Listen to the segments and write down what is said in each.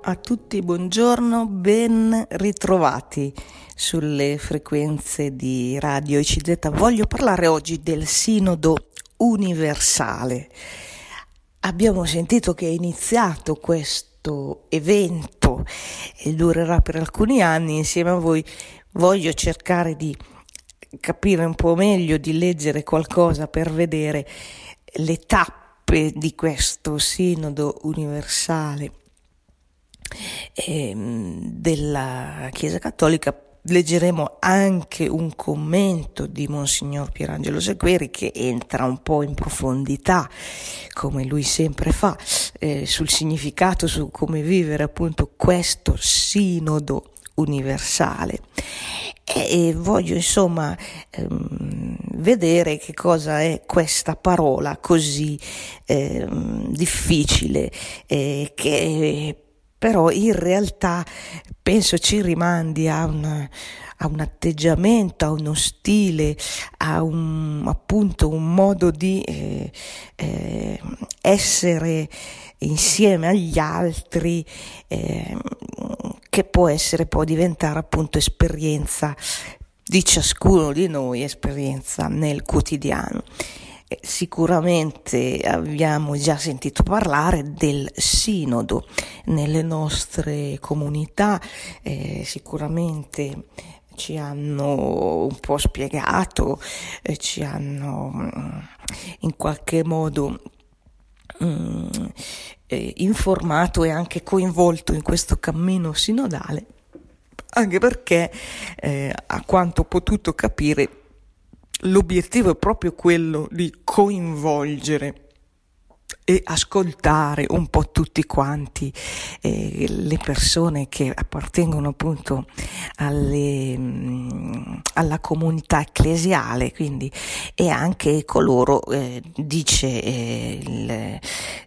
A tutti buongiorno, ben ritrovati sulle frequenze di Radio ICZ. Voglio parlare oggi del Sinodo universale. Abbiamo sentito che è iniziato questo evento e durerà per alcuni anni. Insieme a voi voglio cercare di capire un po' meglio, di leggere qualcosa per vedere le tappe di questo Sinodo universale Ehm, della Chiesa Cattolica leggeremo anche un commento di Monsignor Pierangelo Segueri che entra un po' in profondità, come lui sempre fa, eh, sul significato, su come vivere appunto questo sinodo universale. E, e voglio insomma ehm, vedere che cosa è questa parola così ehm, difficile eh, che però in realtà penso ci rimandi a un, a un atteggiamento, a uno stile, a un, appunto un modo di eh, eh, essere insieme agli altri eh, che può essere, può diventare appunto esperienza di ciascuno di noi, esperienza nel quotidiano. Sicuramente abbiamo già sentito parlare del sinodo nelle nostre comunità, eh, sicuramente ci hanno un po' spiegato, eh, ci hanno mm, in qualche modo mm, eh, informato e anche coinvolto in questo cammino sinodale, anche perché eh, a quanto ho potuto capire l'obiettivo è proprio quello di coinvolgere e ascoltare un po' tutti quanti eh, le persone che appartengono appunto alle, mh, mm, alla comunità ecclesiale, quindi e anche coloro, eh, dice, eh, il,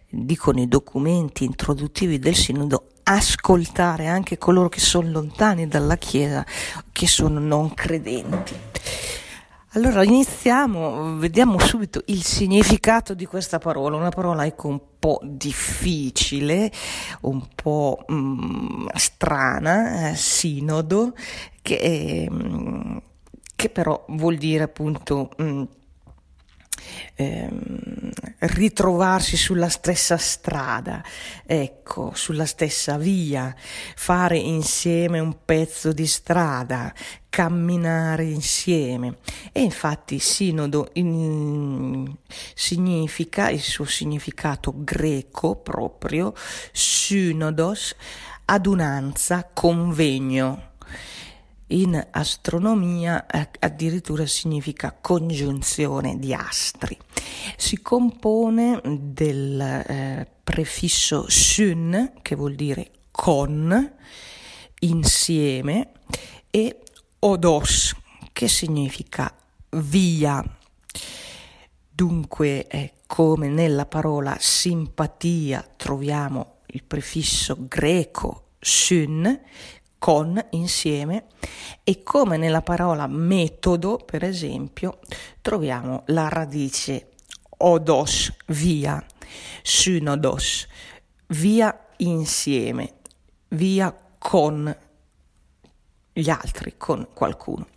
dicono i documenti introduttivi del sinodo, ascoltare anche coloro che sono lontani dalla Chiesa, che sono non credenti. Allora iniziamo, vediamo subito il significato di questa parola, una parola ecco un po' difficile, un po' mh, mm, strana, eh, sinodo, che, mm, che, però vuol dire appunto mh, mm, ehm, ritrovarsi sulla stessa strada, ecco, sulla stessa via, fare insieme un pezzo di strada, camminare insieme. E infatti sinodo in, significa, il suo significato greco proprio, synodos, adunanza, convegno in astronomia eh, addirittura significa congiunzione di astri. Si compone del eh, prefisso syn, che vuol dire con, insieme, e odos, che significa via. Dunque, eh, come nella parola simpatia troviamo il prefisso greco syn, con, insieme, e come nella parola metodo, per esempio, troviamo la radice odos, via, synodos, via insieme, via con gli altri, con qualcuno.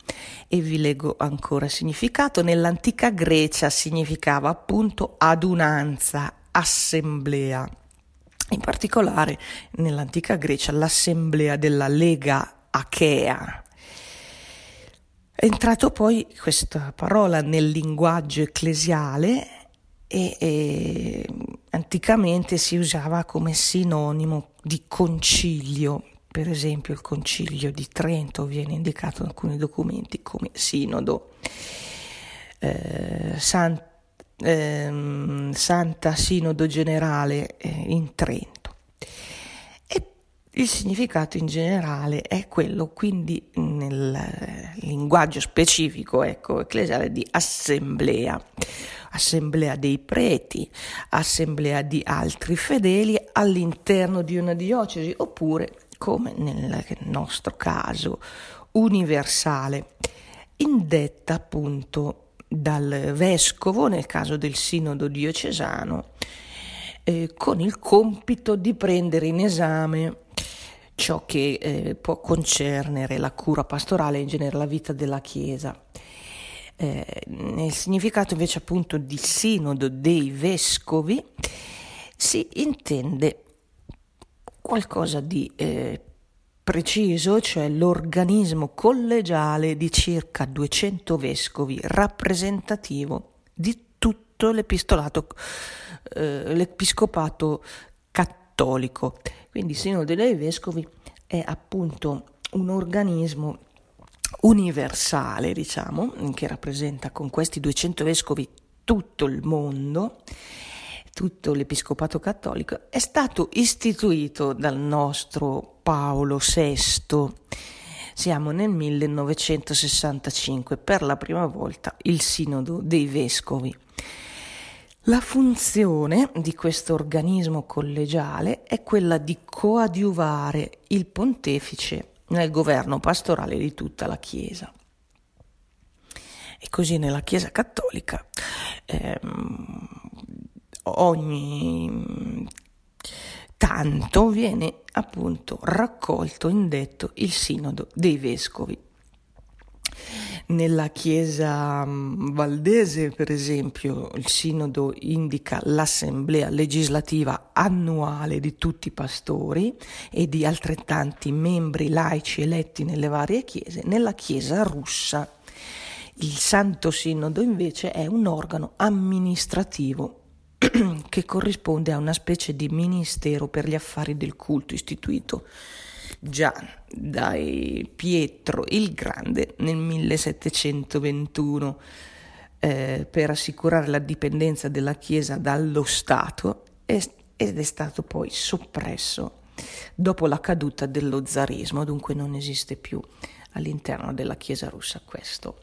E vi leggo ancora il significato. Nell'antica Grecia significava appunto adunanza, assemblea in particolare nell'antica Grecia l'assemblea della Lega Achea. È entrato poi questa parola nel linguaggio ecclesiale e, e anticamente si usava come sinonimo di concilio. Per esempio il concilio di Trento viene indicato in alcuni documenti come sinodo. Eh, San ehm, Santa Sinodo Generale eh, in Trento. E il significato in generale è quello quindi nel linguaggio specifico ecco, ecclesiale di assemblea, assemblea dei preti, assemblea di altri fedeli all'interno di una diocesi oppure come nel nostro caso universale, indetta appunto dal vescovo, nel caso del sinodo diocesano, eh, con il compito di prendere in esame ciò che eh, può concernere la cura pastorale e in genere la vita della Chiesa. Eh, nel significato invece appunto di sinodo dei vescovi si intende qualcosa di eh, preciso, cioè l'organismo collegiale di circa 200 vescovi rappresentativo di tutto l'epistolato, eh, l'episcopato cattolico. Quindi il Sinodo dei Vescovi è appunto un organismo universale, diciamo, che rappresenta con questi 200 vescovi tutto il mondo, tutto l'Episcopato cattolico, è stato istituito dal nostro Paolo VI. Siamo nel 1965, per la prima volta il Sinodo dei Vescovi. La funzione di questo organismo collegiale è quella di coadiuvare il pontefice nel governo pastorale di tutta la Chiesa. E così nella Chiesa cattolica ehm, ogni tanto viene appunto raccolto, indetto il sinodo dei vescovi. Nella Chiesa mm, valdese, per esempio, il sinodo indica l'assemblea legislativa annuale di tutti i pastori e di altrettanti membri laici eletti nelle varie chiese. Nella Chiesa russa il Santo Sinodo invece è un organo amministrativo che corrisponde a una specie di ministero per gli affari del culto istituito già da Pietro il Grande nel 1721 eh, per assicurare la dipendenza della Chiesa dallo Stato ed è stato poi soppresso dopo la caduta dello zarismo, dunque non esiste più all'interno della Chiesa russa questo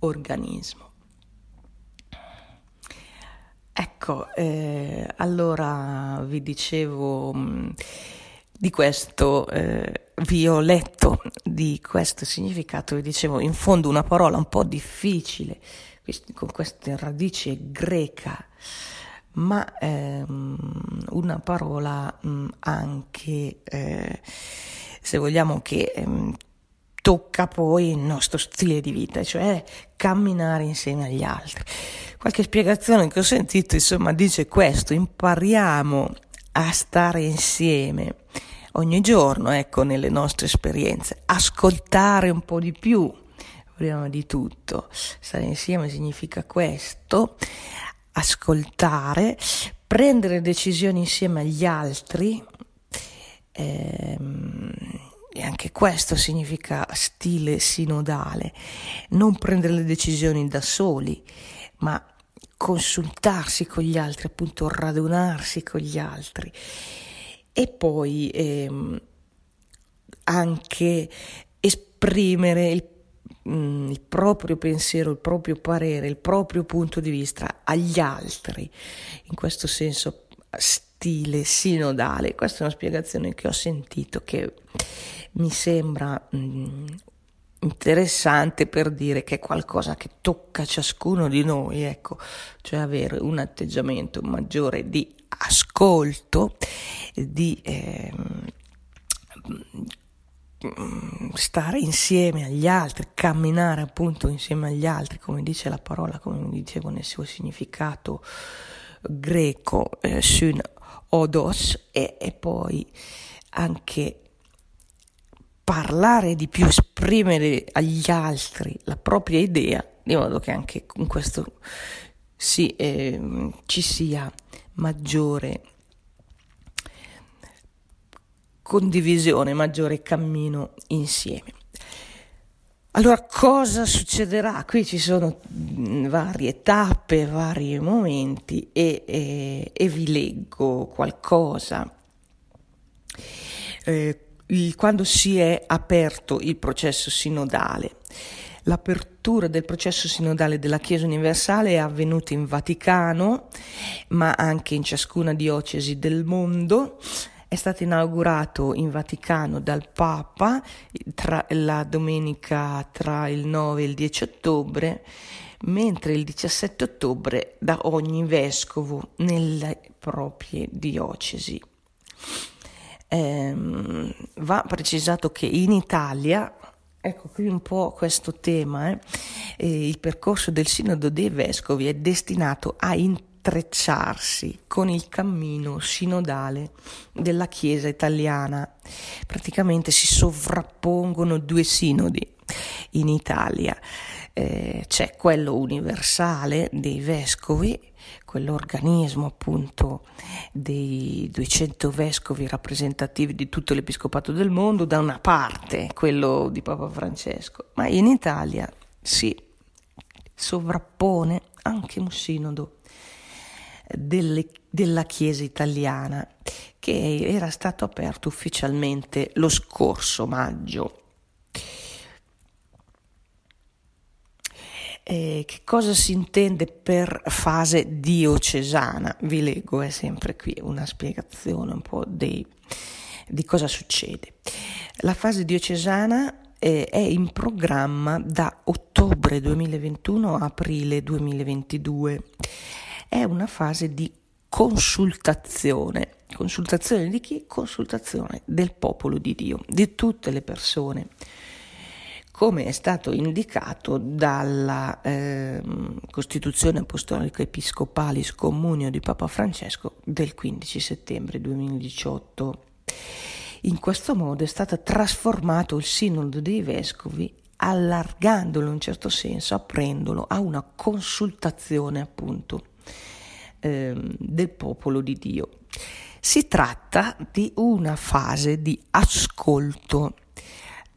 organismo. Ecco, eh, allora vi dicevo mm, di questo, eh, vi ho letto di questo significato, vi dicevo in fondo una parola un po' difficile, con queste radici greca, ma ehm, una parola mh, mm, anche, eh, se vogliamo, che ehm, tocca poi il nostro stile di vita, cioè camminare insieme agli altri. Qualche spiegazione che ho sentito, insomma, dice questo, impariamo a stare insieme ogni giorno, ecco, nelle nostre esperienze, ascoltare un po' di più, prima di tutto. Stare insieme significa questo, ascoltare, prendere decisioni insieme agli altri, ehm, e anche questo significa stile sinodale, non prendere le decisioni da soli, ma consultarsi con gli altri, appunto radunarsi con gli altri. E poi ehm, anche esprimere il, mh, mm, il proprio pensiero, il proprio parere, il proprio punto di vista agli altri, in questo senso stile sinodale. Questa è una spiegazione che ho sentito che mi sembra mh, mm, interessante per dire che è qualcosa che tocca ciascuno di noi, ecco, cioè avere un atteggiamento maggiore di ascolto, di eh, stare insieme agli altri, camminare appunto insieme agli altri, come dice la parola, come dicevo nel suo significato greco, eh, syn odos, e, e poi anche parlare di più, esprimere agli altri la propria idea, di modo che anche in questo sì, eh, ci sia maggiore condivisione, maggiore cammino insieme. Allora, cosa succederà? Qui ci sono mm, varie tappe, vari momenti e, e, e vi leggo qualcosa. Eh, il, quando si è aperto il processo sinodale. L'apertura del processo sinodale della Chiesa universale è avvenuta in Vaticano, ma anche in ciascuna diocesi del mondo. È stato inaugurato in Vaticano dal Papa tra la domenica tra il 9 e il 10 ottobre, mentre il 17 ottobre da ogni vescovo nelle proprie diocesi. Ehm, va precisato che in Italia Ecco qui un po' questo tema, eh? Eh, il percorso del Sinodo dei Vescovi è destinato a intrecciarsi con il cammino sinodale della Chiesa italiana. Praticamente si sovrappongono due sinodi in Italia. Eh, c'è quello universale dei vescovi quell'organismo appunto dei 200 vescovi rappresentativi di tutto l'episcopato del mondo, da una parte quello di Papa Francesco, ma in Italia si sovrappone anche un sinodo delle, della Chiesa italiana che era stato aperto ufficialmente lo scorso maggio Eh, che cosa si intende per fase diocesana? Vi leggo, è sempre qui una spiegazione un po' dei, di cosa succede. La fase diocesana eh, è in programma da ottobre 2021 a aprile 2022. È una fase di consultazione. Consultazione di chi? Consultazione del popolo di Dio, di tutte le persone come è stato indicato dalla eh, Costituzione Apostolica Episcopalis Comunio di Papa Francesco del 15 settembre 2018. In questo modo è stato trasformato il Sinodo dei Vescovi allargandolo in un certo senso, aprendolo a una consultazione appunto eh, del popolo di Dio. Si tratta di una fase di ascolto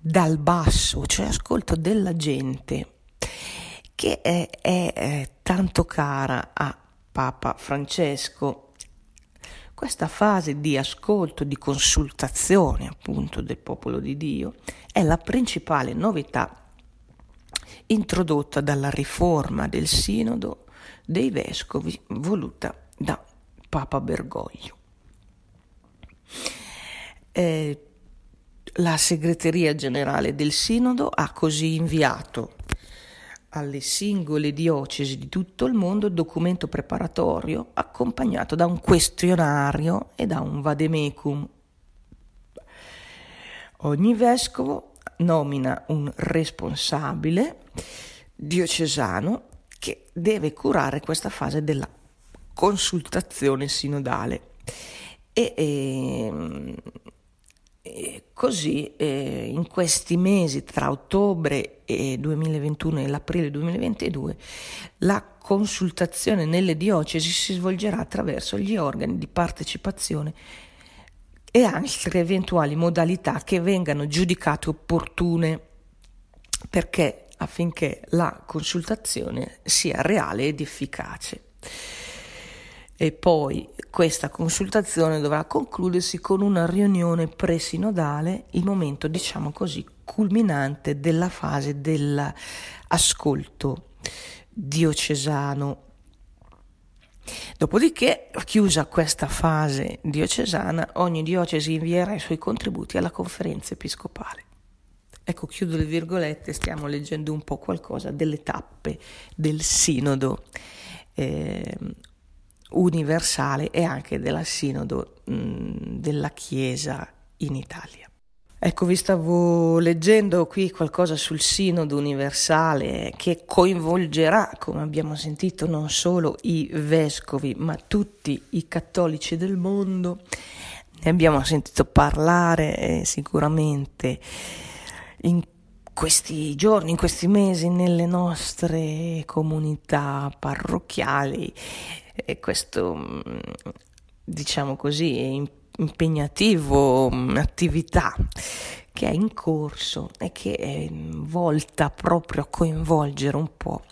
dal basso, cioè ascolto della gente che è, è, è tanto cara a Papa Francesco. Questa fase di ascolto, di consultazione appunto del popolo di Dio è la principale novità introdotta dalla riforma del sinodo dei vescovi voluta da Papa Bergoglio. Eh, la segreteria generale del Sinodo ha così inviato alle singole diocesi di tutto il mondo il documento preparatorio accompagnato da un questionario e da un vademecum. Ogni vescovo nomina un responsabile diocesano che deve curare questa fase della consultazione sinodale e, e ehm, e così eh, in questi mesi tra ottobre 2021 e l'aprile 2022 la consultazione nelle diocesi si svolgerà attraverso gli organi di partecipazione e altre eventuali modalità che vengano giudicate opportune perché affinché la consultazione sia reale ed efficace e poi questa consultazione dovrà concludersi con una riunione presinodale, il momento diciamo così culminante della fase dell'ascolto diocesano. Dopodiché, chiusa questa fase diocesana, ogni diocesi invierà i suoi contributi alla conferenza episcopale. Ecco, chiudo le virgolette, stiamo leggendo un po' qualcosa delle tappe del sinodo. Eh, universale e anche della sinodo mh, della Chiesa in Italia. Ecco, vi stavo leggendo qui qualcosa sul sinodo universale che coinvolgerà, come abbiamo sentito, non solo i vescovi, ma tutti i cattolici del mondo. Ne abbiamo sentito parlare eh, sicuramente in questi giorni, in questi mesi, nelle nostre comunità parrocchiali e questo, mm, diciamo così, impegnativo mm, attività che è in corso e che è volta proprio a coinvolgere un po'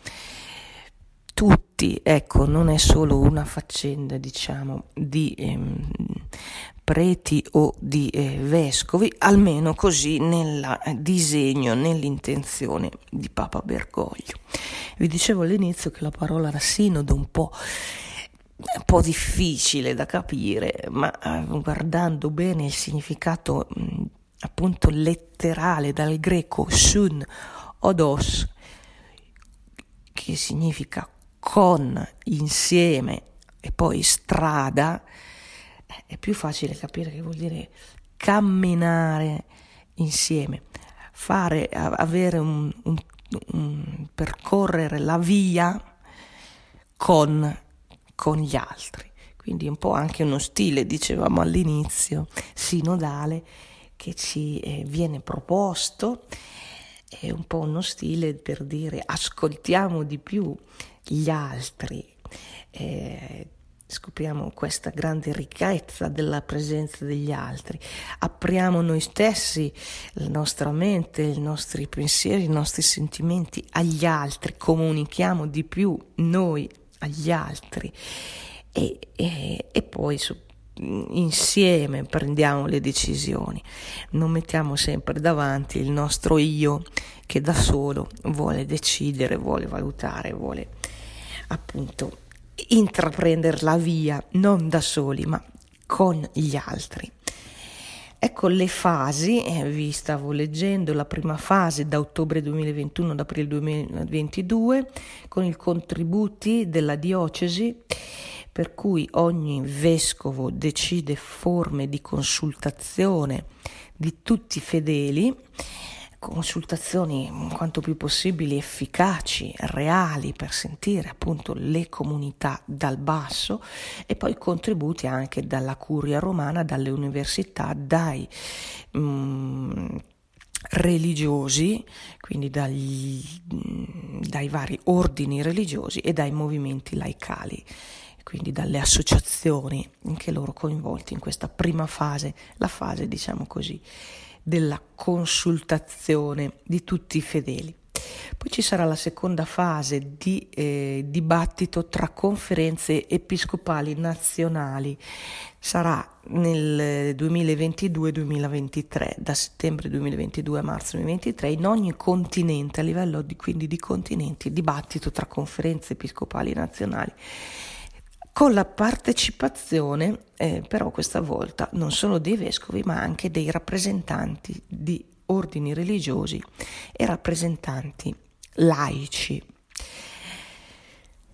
tutti, ecco, non è solo una faccenda, diciamo, di ehm, preti o di eh, vescovi, almeno così nel disegno, nell'intenzione di Papa Bergoglio. Vi dicevo all'inizio che la parola sinodo un po' un po' difficile da capire, ma eh, guardando bene il significato mh, appunto letterale dal greco sun odos, che significa con, insieme e poi strada, è più facile capire che vuol dire camminare insieme, fare, avere un, un, un percorrere la via con, con gli altri. Quindi un po' anche uno stile, dicevamo all'inizio, sinodale che ci eh, viene proposto, è un po' uno stile per dire ascoltiamo di più gli altri, eh, scopriamo questa grande ricchezza della presenza degli altri, apriamo noi stessi, la nostra mente, i nostri pensieri, i nostri sentimenti agli altri, comunichiamo di più noi agli altri e, e, e poi su, insieme prendiamo le decisioni, non mettiamo sempre davanti il nostro io che da solo vuole decidere, vuole valutare, vuole appunto intraprendere la via non da soli ma con gli altri. Ecco le fasi, eh, vi stavo leggendo la prima fase da ottobre 2021 ad aprile 2022 con i contributi della diocesi per cui ogni vescovo decide forme di consultazione di tutti i fedeli, consultazioni quanto più possibili efficaci, reali per sentire appunto le comunità dal basso e poi contributi anche dalla curia romana, dalle università, dai mm, religiosi, quindi dagli, dai vari ordini religiosi e dai movimenti laicali quindi dalle associazioni anche loro coinvolti in questa prima fase, la fase diciamo così della consultazione di tutti i fedeli. Poi ci sarà la seconda fase di eh, dibattito tra conferenze episcopali nazionali. Sarà nel 2022-2023, da settembre 2022 a marzo 2023, in ogni continente, a livello di, quindi di continenti, dibattito tra conferenze episcopali nazionali con la partecipazione, eh, però questa volta non solo dei vescovi, ma anche dei rappresentanti di ordini religiosi e rappresentanti laici.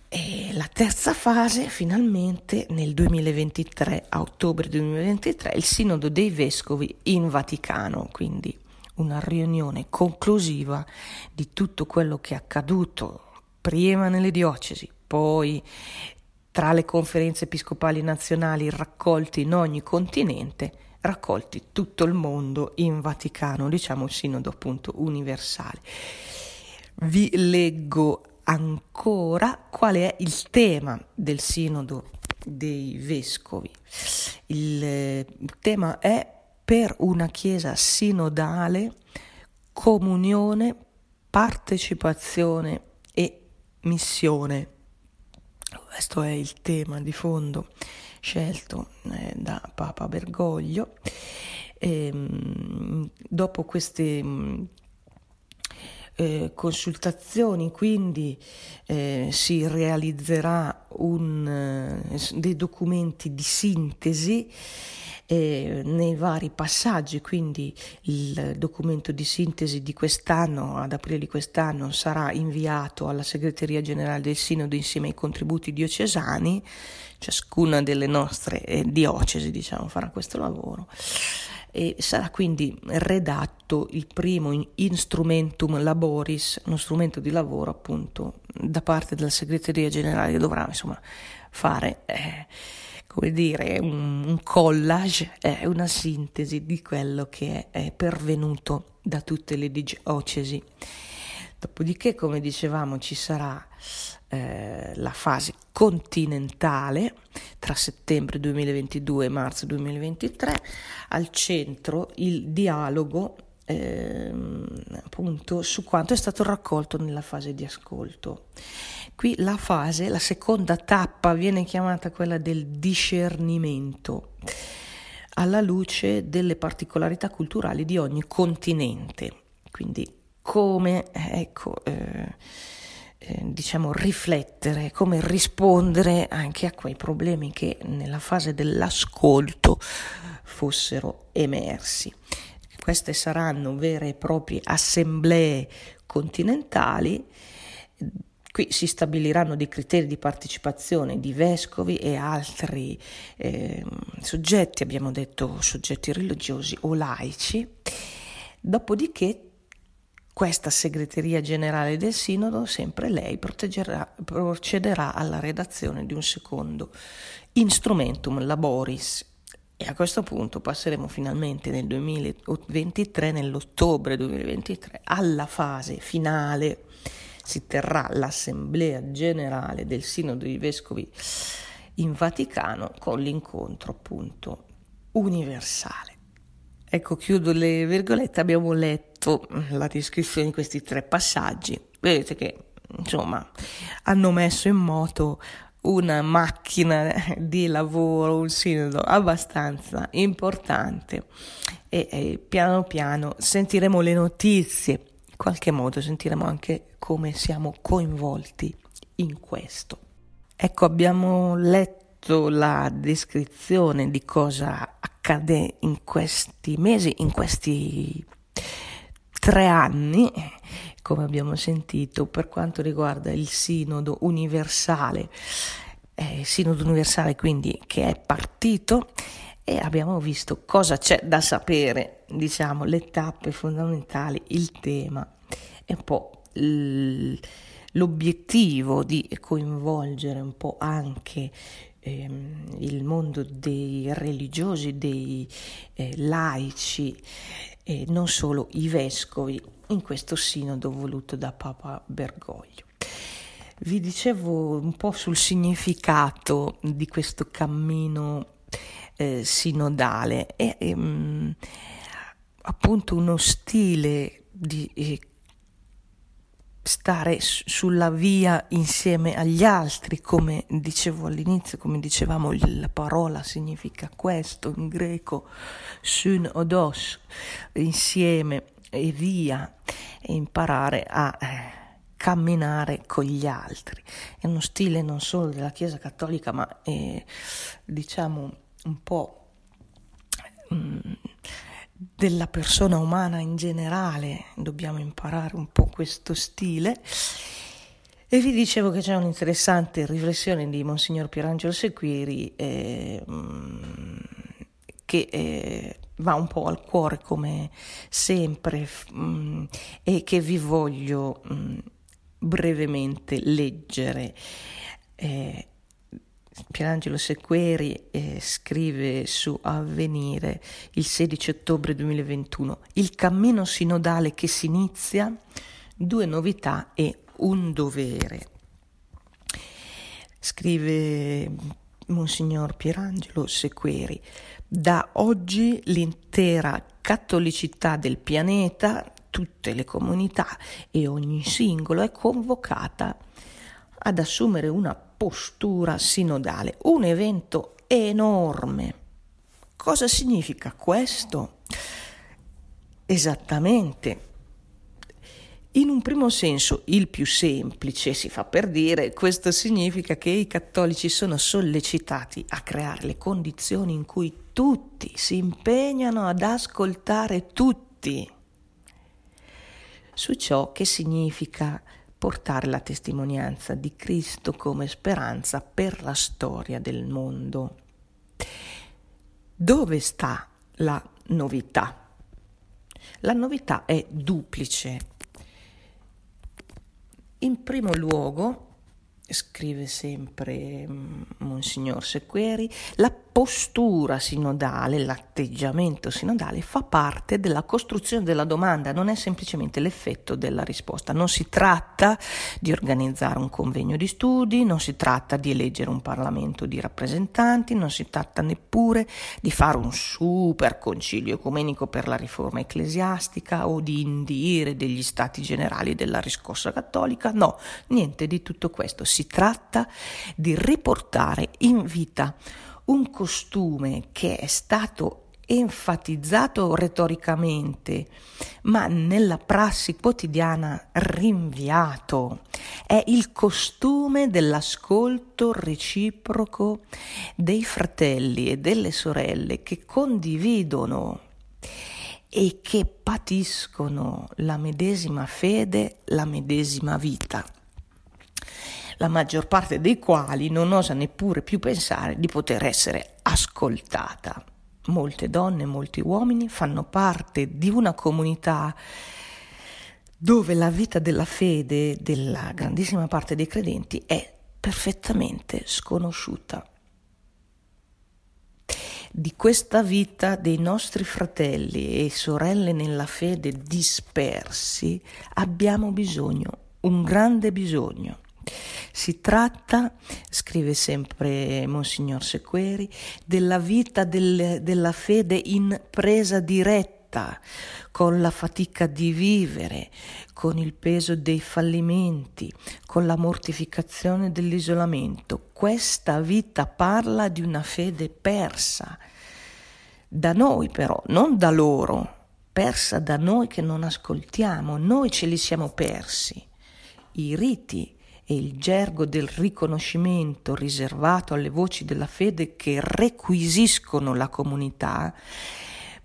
E la terza fase, finalmente, nel 2023, a ottobre 2023, il Sinodo dei Vescovi in Vaticano, quindi una riunione conclusiva di tutto quello che è accaduto prima nelle diocesi, poi tra le conferenze episcopali nazionali raccolti in ogni continente, raccolti tutto il mondo in Vaticano, diciamo il sinodo appunto universale. Vi leggo ancora qual è il tema del sinodo dei vescovi. Il, il tema è per una chiesa sinodale, comunione, partecipazione e missione questo è il tema di fondo scelto eh, da Papa Bergoglio. E, ehm, dopo queste mm, eh, consultazioni, quindi eh, si realizzerà un, eh, dei documenti di sintesi eh, nei vari passaggi, quindi il documento di sintesi di quest'anno, ad aprile di quest'anno, sarà inviato alla segreteria generale del Sinodo insieme ai contributi diocesani, ciascuna delle nostre eh, diocesi diciamo, farà questo lavoro. E sarà quindi redatto il primo instrumentum laboris, uno strumento di lavoro appunto da parte della segreteria generale che dovrà insomma fare eh, come dire, un, un collage, è una sintesi di quello che è, è pervenuto da tutte le diocesi. Dopodiché, come dicevamo, ci sarà eh, la fase continentale tra settembre 2022 e marzo 2023, al centro il dialogo eh, appunto su quanto è stato raccolto nella fase di ascolto. Qui la fase, la seconda tappa viene chiamata quella del discernimento alla luce delle particolarità culturali di ogni continente. Quindi come ecco, eh, eh, diciamo riflettere, come rispondere anche a quei problemi che nella fase dell'ascolto fossero emersi. Queste saranno vere e proprie assemblee continentali Qui si stabiliranno dei criteri di partecipazione di vescovi e altri eh, soggetti, abbiamo detto soggetti religiosi o laici. Dopodiché questa segreteria generale del Sinodo, sempre lei, procederà alla redazione di un secondo instrumentum laboris. E a questo punto passeremo finalmente nel 2023, nell'ottobre 2023, alla fase finale. Si terrà l'assemblea generale del Sinodo dei Vescovi in Vaticano con l'incontro appunto universale. Ecco, chiudo le virgolette, abbiamo letto la descrizione di questi tre passaggi. Vedete che, insomma, hanno messo in moto una macchina di lavoro, un sinodo abbastanza importante e, e piano piano sentiremo le notizie, in qualche modo sentiremo anche come siamo coinvolti in questo. Ecco, abbiamo letto la descrizione di cosa accade in questi mesi, in questi tre anni, come abbiamo sentito, per quanto riguarda il Sinodo universale, eh, Sinodo universale quindi che è partito e abbiamo visto cosa c'è da sapere, diciamo, le tappe fondamentali, il tema e un po' l'obiettivo di coinvolgere un po' anche ehm, il mondo dei religiosi, dei eh, laici e non solo i vescovi in questo sinodo voluto da Papa Bergoglio. Vi dicevo un po' sul significato di questo cammino eh, sinodale e ehm, appunto uno stile di eh, stare sulla via insieme agli altri, come dicevo all'inizio, come dicevamo, la parola significa questo in greco, syn odos, insieme e via, e imparare a eh, camminare con gli altri. È uno stile non solo della Chiesa Cattolica, ma è, diciamo un po'... Mm, della persona umana in generale, dobbiamo imparare un po' questo stile. E vi dicevo che c'è un'interessante riflessione di Monsignor Pierangelo Sequiri eh, che eh, va un po' al cuore come sempre mh, mm, e che vi voglio mh, mm, brevemente leggere. Eh, Pierangelo Sequeri eh, scrive su Avvenire il 16 ottobre 2021 il cammino sinodale che si inizia, due novità e un dovere. Scrive Monsignor Pierangelo Sequeri, da oggi l'intera cattolicità del pianeta, tutte le comunità e ogni singolo è convocata ad assumere una postura sinodale, un evento enorme. Cosa significa questo? Esattamente. In un primo senso, il più semplice, si fa per dire, questo significa che i cattolici sono sollecitati a creare le condizioni in cui tutti si impegnano ad ascoltare tutti su ciò che significa portare la testimonianza di Cristo come speranza per la storia del mondo. Dove sta la novità? La novità è duplice. In primo luogo, scrive sempre mm, Monsignor Sequeri, la postura sinodale, l'atteggiamento sinodale fa parte della costruzione della domanda, non è semplicemente l'effetto della risposta. Non si tratta di organizzare un convegno di studi, non si tratta di eleggere un Parlamento di rappresentanti, non si tratta neppure di fare un super concilio ecumenico per la riforma ecclesiastica o di indire degli stati generali della riscossa cattolica, no, niente di tutto questo. Si tratta di riportare in vita un costume che è stato enfatizzato retoricamente, ma nella prassi quotidiana rinviato. È il costume dell'ascolto reciproco dei fratelli e delle sorelle che condividono e che patiscono la medesima fede, la medesima vita. La maggior parte dei quali non osa neppure più pensare di poter essere ascoltata. Molte donne, molti uomini fanno parte di una comunità dove la vita della fede della grandissima parte dei credenti è perfettamente sconosciuta. Di questa vita dei nostri fratelli e sorelle nella fede dispersi abbiamo bisogno, un grande bisogno. Si tratta, scrive sempre Monsignor Sequeri, della vita del, della fede in presa diretta, con la fatica di vivere, con il peso dei fallimenti, con la mortificazione dell'isolamento. Questa vita parla di una fede persa, da noi però, non da loro, persa da noi che non ascoltiamo, noi ce li siamo persi. I riti e il gergo del riconoscimento riservato alle voci della fede che requisiscono la comunità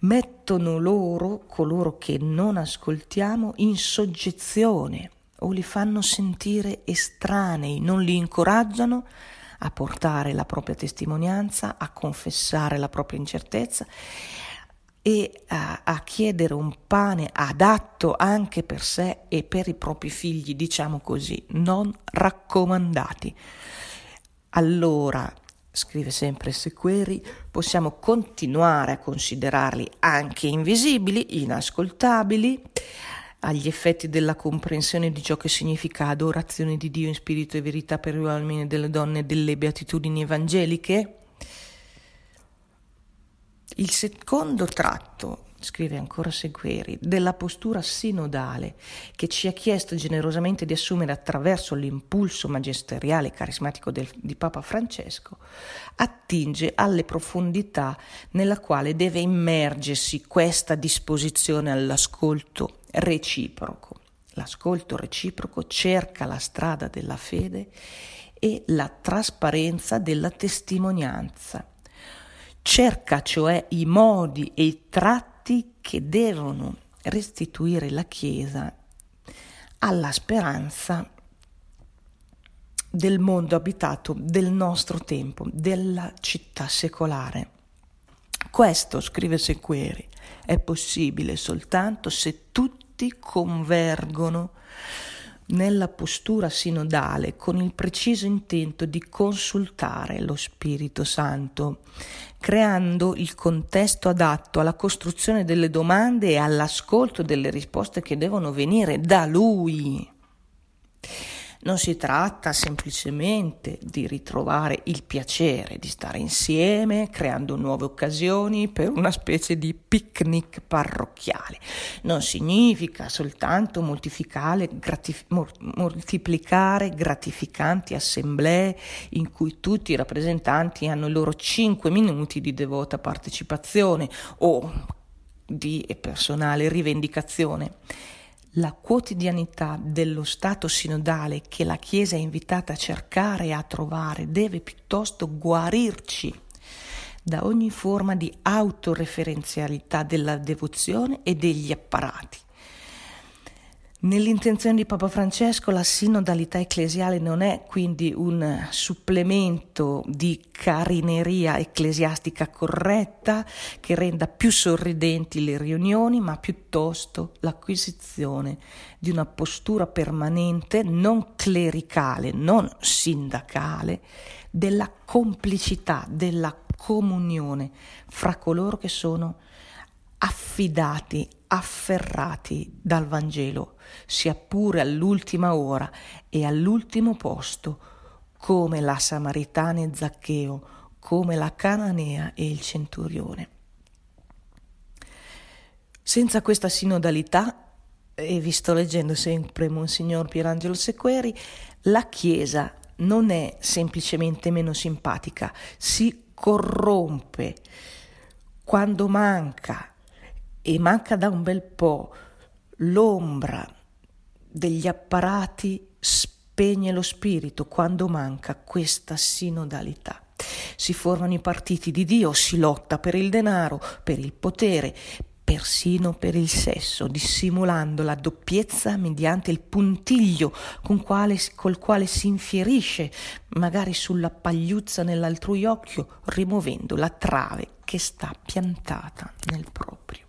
mettono loro, coloro che non ascoltiamo, in soggezione o li fanno sentire estranei, non li incoraggiano a portare la propria testimonianza, a confessare la propria incertezza e a, a, chiedere un pane adatto anche per sé e per i propri figli, diciamo così, non raccomandati. Allora, scrive sempre Sequeri, possiamo continuare a considerarli anche invisibili, inascoltabili, agli effetti della comprensione di ciò che significa adorazione di Dio in spirito e verità per gli uomini e delle donne delle beatitudini evangeliche, il secondo tratto, scrive ancora Segueri, della postura sinodale che ci ha chiesto generosamente di assumere attraverso l'impulso magisteriale e carismatico del, di Papa Francesco, attinge alle profondità nella quale deve immergersi questa disposizione all'ascolto reciproco. L'ascolto reciproco cerca la strada della fede e la trasparenza della testimonianza cerca cioè i modi e i tratti che devono restituire la Chiesa alla speranza del mondo abitato del nostro tempo, della città secolare. Questo, scrive Sequeri, è possibile soltanto se tutti convergono nella postura sinodale con il preciso intento di consultare lo Spirito Santo, creando il contesto adatto alla costruzione delle domande e all'ascolto delle risposte che devono venire da Lui. Non si tratta semplicemente di ritrovare il piacere di stare insieme, creando nuove occasioni per una specie di picnic parrocchiale. Non significa soltanto gratif- moltiplicare gratificanti assemblee in cui tutti i rappresentanti hanno i loro cinque minuti di devota partecipazione o di personale rivendicazione la quotidianità dello stato sinodale che la Chiesa è invitata a cercare e a trovare deve piuttosto guarirci da ogni forma di autoreferenzialità della devozione e degli apparati. Nell'intenzione di Papa Francesco la sinodalità ecclesiale non è quindi un supplemento di carineria ecclesiastica corretta che renda più sorridenti le riunioni, ma piuttosto l'acquisizione di una postura permanente, non clericale, non sindacale, della complicità, della comunione fra coloro che sono affidati, afferrati dal Vangelo, sia pure all'ultima ora e all'ultimo posto, come la Samaritana e Zaccheo, come la Cananea e il Centurione. Senza questa sinodalità, e vi sto leggendo sempre Monsignor Pierangelo Sequeri, la Chiesa non è semplicemente meno simpatica, si corrompe quando manca e manca da un bel po' l'ombra degli apparati spegne lo spirito quando manca questa sinodalità. Si formano i partiti di Dio, si lotta per il denaro, per il potere, persino per il sesso, dissimulando la doppiezza mediante il puntiglio quale, col quale si infierisce, magari sulla pagliuzza nell'altrui occhio, rimuovendo la trave che sta piantata nel proprio.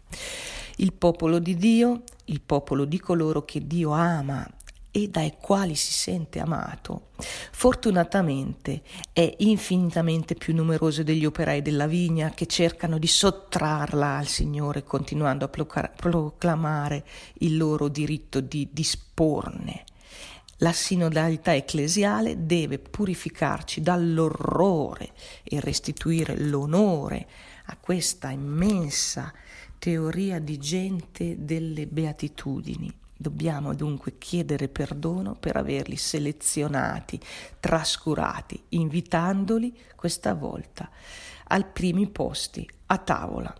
Il popolo di Dio, il popolo di coloro che Dio ama e dai quali si sente amato, fortunatamente è infinitamente più numeroso degli operai della vigna che cercano di sottrarla al Signore continuando a proclamare il loro diritto di disporne. La sinodalità ecclesiale deve purificarci dall'orrore e restituire l'onore a questa immensa teoria di gente delle beatitudini. Dobbiamo dunque chiedere perdono per averli selezionati, trascurati, invitandoli questa volta ai primi posti a tavola.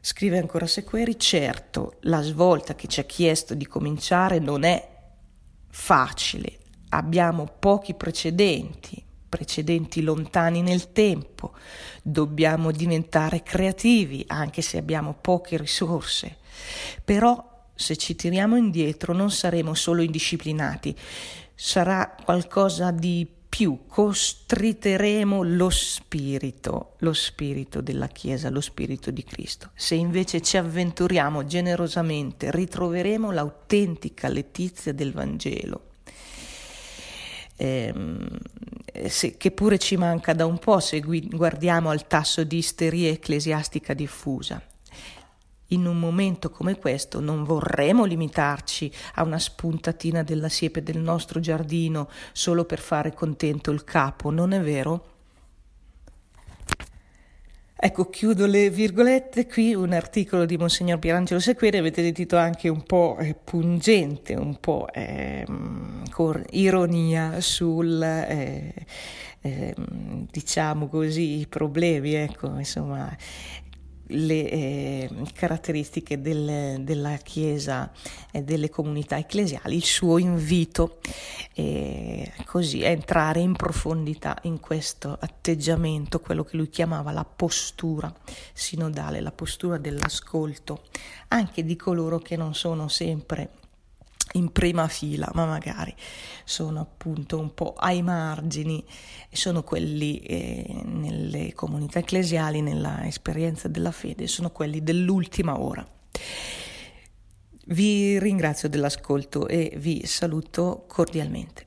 Scrive ancora Sequeri, certo, la svolta che ci ha chiesto di cominciare non è facile, abbiamo pochi precedenti, precedenti lontani nel tempo, dobbiamo diventare creativi anche se abbiamo poche risorse. Però se ci tiriamo indietro non saremo solo indisciplinati, sarà qualcosa di più, costriteremo lo spirito, lo spirito della Chiesa, lo spirito di Cristo. Se invece ci avventuriamo generosamente, ritroveremo l'autentica letizia del Vangelo. Ehm, se, che pure ci manca da un po' se guardiamo al tasso di isteria ecclesiastica diffusa in un momento come questo non vorremmo limitarci a una spuntatina della siepe del nostro giardino solo per fare contento il capo, non è vero? Ecco, chiudo le virgolette, qui un articolo di Monsignor Pierangelo Sequeri, avete sentito anche un po' eh, pungente, un po' eh, con ironia sul, eh, eh, diciamo così, i problemi, ecco, insomma, le eh, caratteristiche del, della Chiesa e delle comunità ecclesiali, il suo invito eh, così a entrare in profondità in questo atteggiamento, quello che lui chiamava la postura sinodale, la postura dell'ascolto, anche di coloro che non sono sempre in prima fila, ma magari sono appunto un po' ai margini, sono quelli eh, nelle comunità ecclesiali, nella esperienza della fede, sono quelli dell'ultima ora. Vi ringrazio dell'ascolto e vi saluto cordialmente.